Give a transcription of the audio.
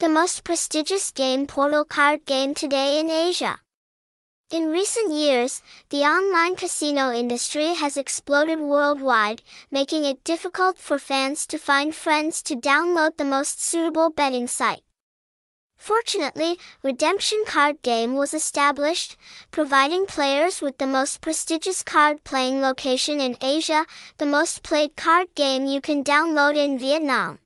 the most prestigious game portal card game today in Asia. In recent years, the online casino industry has exploded worldwide, making it difficult for fans to find friends to download the most suitable betting site. Fortunately, Redemption Card Game was established, providing players with the most prestigious card playing location in Asia, the most played card game you can download in Vietnam.